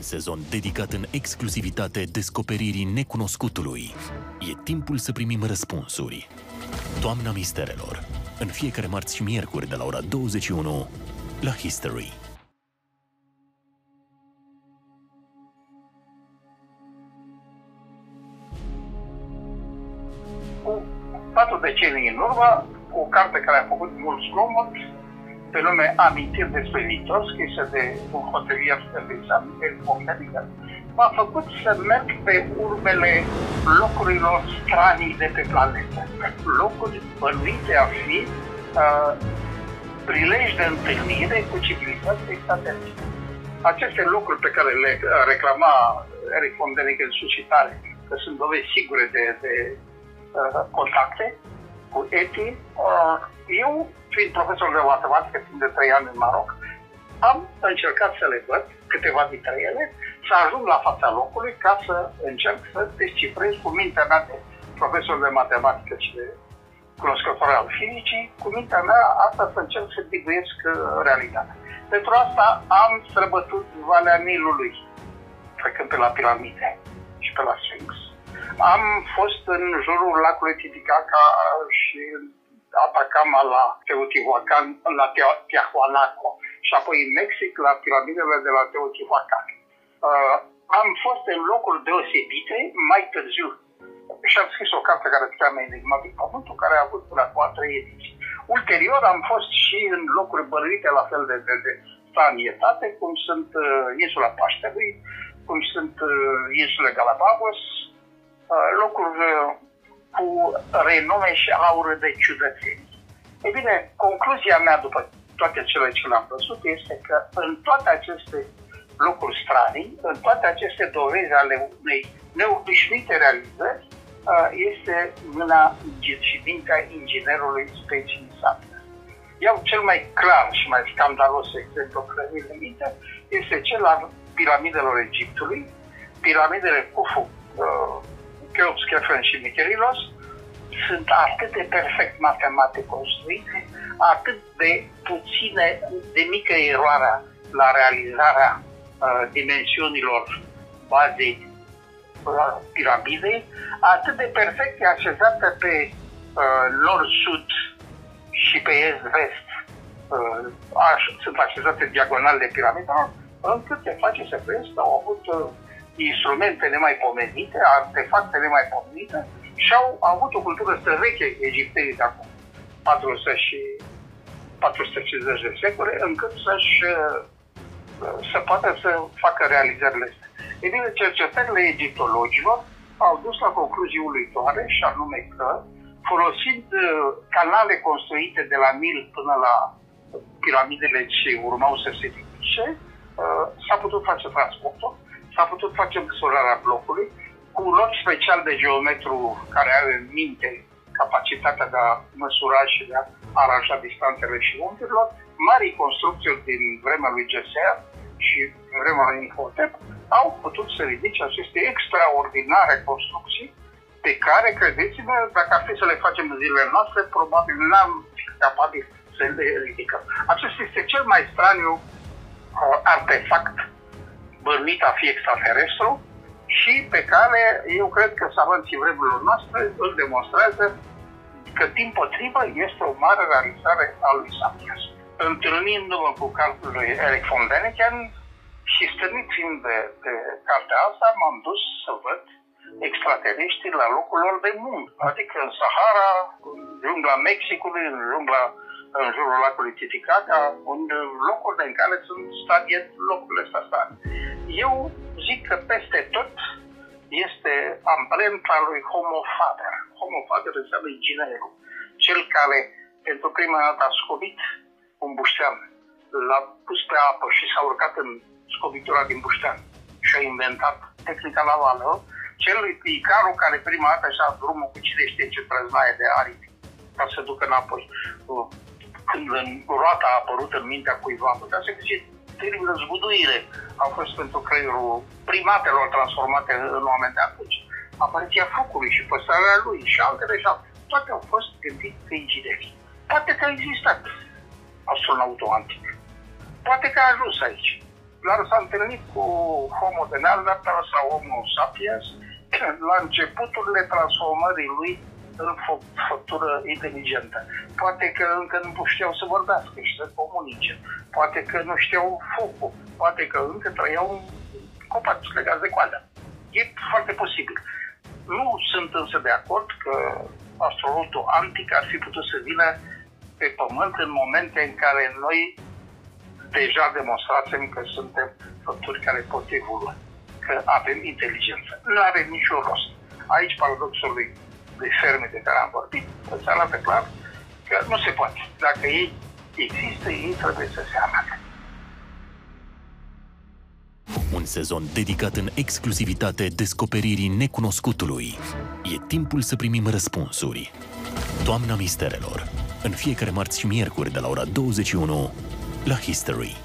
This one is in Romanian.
Un sezon dedicat în exclusivitate descoperirii necunoscutului. E timpul să primim răspunsuri. Toamna Misterelor. În fiecare marți și miercuri de la ora 21 la History. Cu patru decenii în urmă, o carte care a făcut mult zgomot, pe nume Amintiri despre viitor, scrisă de un hotelier televizion, Miguel m-a făcut să merg pe urmele locurilor stranii de pe planetă. Locuri bănuite a fi uh, prilej de întâlnire cu civilizații extraterrestre. Aceste lucruri pe care le reclama Eric von Däniken suscitare, că sunt dovezi sigure de, de uh, contacte cu ETI, uh, eu fiind profesor de matematică timp de 3 ani în Maroc, am încercat să le văd, câteva dintre ele, să ajung la fața locului ca să încerc să descifrez cu mintea mea de profesor de matematică și de cunoscător al fizicii, cu mintea mea asta să încerc să biguiesc uh, realitatea. Pentru asta am străbătut Valea Nilului, trecând pe la piramide și pe la Sphinx. Am fost în jurul lacului Titicaca și Atacama la Teotihuacan, la Tiahuanaco și apoi în Mexic la piramidele de la Teotihuacan. Uh, am fost în locuri deosebite mai târziu și am scris o carte care se cheamă Enigmatic Pământul, care a avut până acum trei ediții. Ulterior am fost și în locuri bărâite la fel de, de, de stanietate, cum sunt uh, insula Paștelui, cum sunt uh, insule Galapagos, uh, locuri uh, cu renume și aură de ciudățenie. E bine, concluzia mea după toate cele ce le-am văzut este că în toate aceste lucruri stranii, în toate aceste dovezi ale unei neobișnuite realizări, este mâna și mintea inginerului speciei Sapiens. Iau cel mai clar și mai scandalos exemplu care mi minte este cel al piramidelor Egiptului, piramidele Khufu, Cheops, Kefren și Michelilos, sunt atât de perfect matematic construite, atât de puține, de mică eroare la realizarea uh, dimensiunilor bazei uh, piramidei, atât de perfect așezată pe uh, nord-sud și pe est-vest, uh, aș, sunt așezate diagonal de piramidelor, încât se face să vezi că au avut uh, instrumente nemaipomenite, artefacte nemaipomenite și au, au avut o cultură străveche egiptenii de acum 400 și 450 de secole, încât să-și uh, să poată să facă realizările astea. E bine, cercetările egiptologilor au dus la concluzii uluitoare și anume că folosind uh, canale construite de la Nil până la piramidele ce urmau să se ridice, uh, s-a putut face transportul, s-a putut face măsurarea blocului, cu un loc special de geometru care are în minte capacitatea de a măsura și de a aranja distanțele și unghiurilor, mari construcții din vremea lui Gesea și vremea lui Imhotep au putut să ridice aceste extraordinare construcții pe care, credeți-mă, dacă ar fi să le facem în zilele noastre, probabil n-am fi capabil să le ridicăm. Acesta este cel mai straniu uh, artefact bănuit a fi extraterestru și pe care eu cred că savanții vremurilor noastre îl demonstrează că, din potrivă, este o mare realizare a lui Sapiens. Întâlnindu-mă cu cartul lui Eric von Däniken și stănit fiind de, de cartea asta, m-am dus să văd extraterestri la locul lor de muncă, adică în Sahara, în jungla Mexicului, în jungla în jurul lacului Titicaca, în locurile în care sunt stadiet locurile astea Eu zic că peste tot este amprenta lui Homo Faber. Homo Faber înseamnă inginerul, cel care pentru prima dată a scobit un buștean, l-a pus pe apă și s-a urcat în scobitura din buștean și a inventat tehnica navală, celui Icarul care prima dată și-a drumul cu cine știe ce trăznaie de aripi ca să ducă înapoi. Când în roata a apărut în mintea cuiva, putea să găsi teribilă zguduire au fost pentru creierul primatelor transformate în oameni de atunci. Apariția focului și păstrarea lui și altele și altele. Toate au fost gândite de ingineri. Poate că a existat astronautul antic. Poate că a ajuns aici. Dar s-a întâlnit cu Homo de Neanderthal sau Homo sapiens la începuturile transformării lui în făptură inteligentă. Poate că încă nu știau să vorbească și să comunice. Poate că nu știau focul. Poate că încă trăiau copaci legați de coadă. E foarte posibil. Nu sunt însă de acord că astronautul antic ar fi putut să vină pe Pământ în momente în care noi deja demonstrasem că suntem făpturi care pot evolua, că avem inteligență. Nu are niciun rost. Aici paradoxul lui de ferme de care am vorbit îți arată clar că nu se poate. Dacă ei există, ei trebuie să se arate. Un sezon dedicat în exclusivitate descoperirii necunoscutului. E timpul să primim răspunsuri. Toamna Misterelor. În fiecare marți și miercuri de la ora 21 la History.